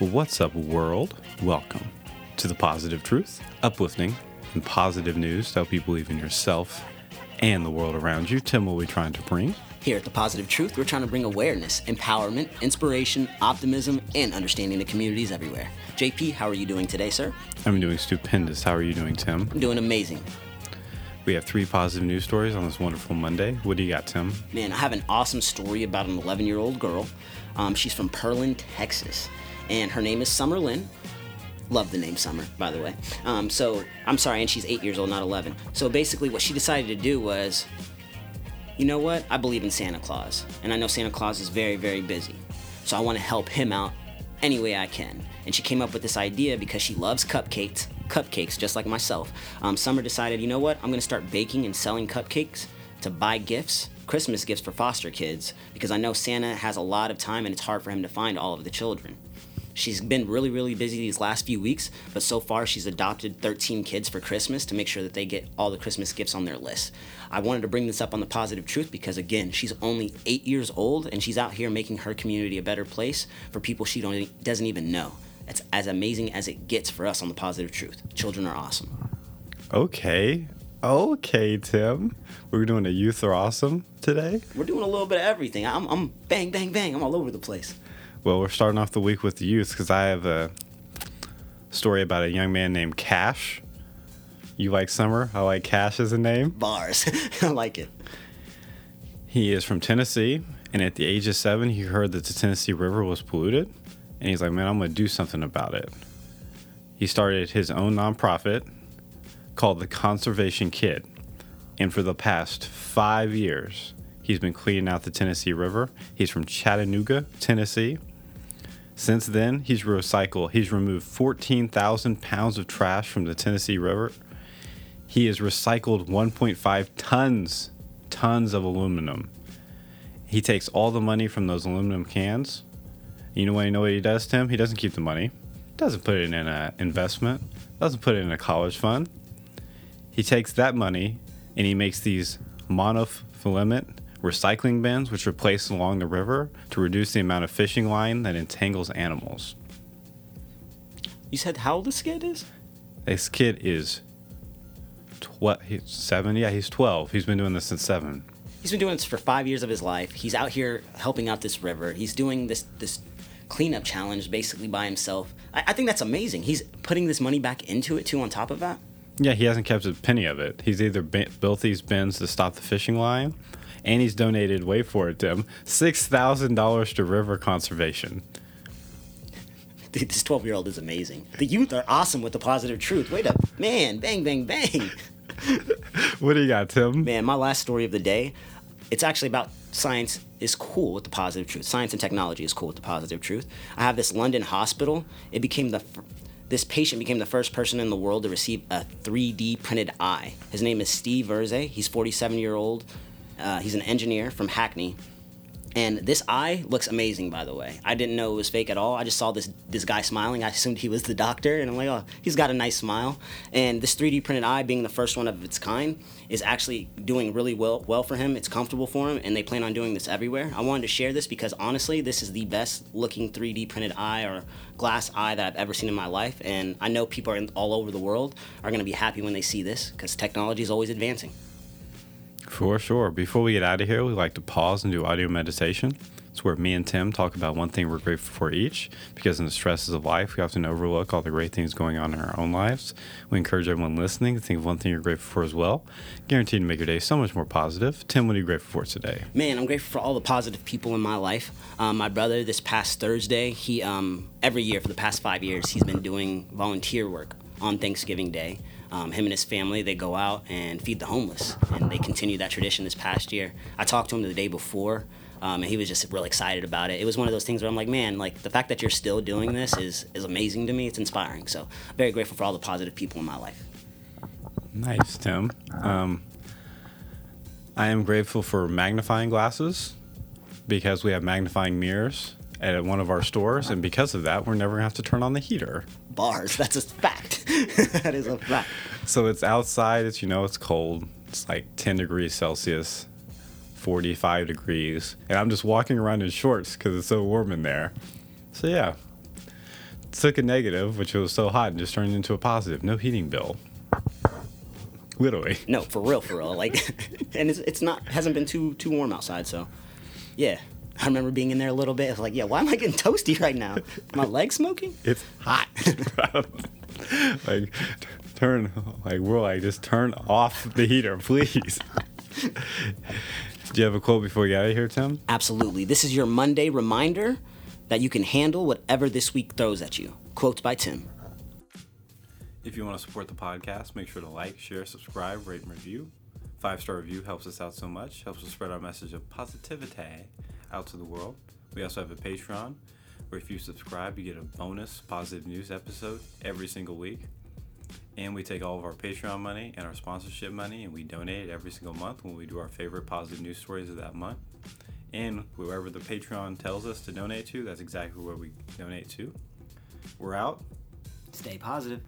What's up, world? Welcome to the positive truth, uplifting, and positive news to help you believe in yourself and the world around you. Tim, what are we trying to bring? Here at The Positive Truth, we're trying to bring awareness, empowerment, inspiration, optimism, and understanding to communities everywhere. JP, how are you doing today, sir? I'm doing stupendous. How are you doing, Tim? I'm doing amazing. We have three positive news stories on this wonderful Monday. What do you got, Tim? Man, I have an awesome story about an 11 year old girl. Um, she's from Pearland, Texas, and her name is Summer Lynn. Love the name Summer, by the way. Um, so, I'm sorry, and she's eight years old, not 11. So, basically, what she decided to do was you know what? I believe in Santa Claus, and I know Santa Claus is very, very busy. So, I want to help him out any way I can. And she came up with this idea because she loves cupcakes, cupcakes just like myself. Um, Summer decided, you know what? I'm going to start baking and selling cupcakes to buy gifts, Christmas gifts for foster kids, because I know Santa has a lot of time and it's hard for him to find all of the children. She's been really, really busy these last few weeks, but so far she's adopted 13 kids for Christmas to make sure that they get all the Christmas gifts on their list. I wanted to bring this up on the positive truth because, again, she's only eight years old and she's out here making her community a better place for people she don't, doesn't even know. It's as amazing as it gets for us on the positive truth. Children are awesome. Okay. Okay, Tim. We're doing a youth are awesome today. We're doing a little bit of everything. I'm, I'm bang, bang, bang. I'm all over the place. Well, we're starting off the week with the youth because I have a story about a young man named Cash. You like Summer? I like Cash as a name. Bars. I like it. He is from Tennessee, and at the age of seven, he heard that the Tennessee River was polluted, and he's like, man, I'm going to do something about it. He started his own nonprofit called the Conservation Kid, and for the past five years, he's been cleaning out the Tennessee River. He's from Chattanooga, Tennessee. Since then, he's recycled. He's removed 14,000 pounds of trash from the Tennessee River. He has recycled 1.5 tons, tons of aluminum. He takes all the money from those aluminum cans. You know what? You know what he does, Tim? He doesn't keep the money. Doesn't put it in an investment. Doesn't put it in a college fund. He takes that money and he makes these monofilament recycling bins, which are placed along the river to reduce the amount of fishing line that entangles animals. You said how old this kid is? This kid is 12, he's seven. Yeah, he's 12. He's been doing this since seven. He's been doing this for five years of his life. He's out here helping out this river. He's doing this this cleanup challenge basically by himself. I, I think that's amazing. He's putting this money back into it too. On top of that. Yeah, he hasn't kept a penny of it. He's either built these bins to stop the fishing line, and he's donated, wait for it, Tim, $6,000 to river conservation. Dude, this 12 year old is amazing. The youth are awesome with the positive truth. Wait up, man, bang, bang, bang. what do you got, Tim? Man, my last story of the day, it's actually about science is cool with the positive truth. Science and technology is cool with the positive truth. I have this London hospital. It became the this patient became the first person in the world to receive a 3D printed eye. His name is Steve Verze. He's 47 year old uh, he's an engineer from Hackney. And this eye looks amazing, by the way. I didn't know it was fake at all. I just saw this this guy smiling. I assumed he was the doctor, and I'm like, oh, he's got a nice smile. And this 3D printed eye, being the first one of its kind, is actually doing really well well for him. It's comfortable for him, and they plan on doing this everywhere. I wanted to share this because honestly, this is the best looking 3D printed eye or glass eye that I've ever seen in my life. And I know people are all over the world are going to be happy when they see this because technology is always advancing. For sure. Before we get out of here, we like to pause and do audio meditation. It's where me and Tim talk about one thing we're grateful for each, because in the stresses of life, we often overlook all the great things going on in our own lives. We encourage everyone listening to think of one thing you're grateful for as well. Guaranteed to make your day so much more positive. Tim, what are you grateful for today? Man, I'm grateful for all the positive people in my life. Um, my brother, this past Thursday, he um, every year for the past five years, he's been doing volunteer work on Thanksgiving Day. Um, him and his family, they go out and feed the homeless, and they continue that tradition this past year. I talked to him the day before, um, and he was just really excited about it. It was one of those things where I'm like, man, like the fact that you're still doing this is is amazing to me. It's inspiring. So very grateful for all the positive people in my life. Nice, Tim. Um, I am grateful for magnifying glasses because we have magnifying mirrors at one of our stores, and because of that, we're never gonna have to turn on the heater. Bars. That's a fact. that is a fact. So it's outside. It's you know it's cold. It's like 10 degrees Celsius, 45 degrees, and I'm just walking around in shorts because it's so warm in there. So yeah, took a negative, which was so hot, and just turned into a positive. No heating bill. Literally. No, for real, for real. Like, and it's, it's not hasn't been too too warm outside, so yeah. I remember being in there a little bit. I was like, yeah, why am I getting toasty right now? My legs smoking? It's hot. like, t- turn, like, we're like, just turn off the heater, please. Do you have a quote before you get out of here, Tim? Absolutely. This is your Monday reminder that you can handle whatever this week throws at you. Quote by Tim. If you want to support the podcast, make sure to like, share, subscribe, rate, and review. Five star review helps us out so much, helps us spread our message of positivity out to the world. We also have a Patreon where if you subscribe, you get a bonus positive news episode every single week. And we take all of our Patreon money and our sponsorship money and we donate it every single month when we do our favorite positive news stories of that month. And whoever the Patreon tells us to donate to, that's exactly where we donate to. We're out. Stay positive.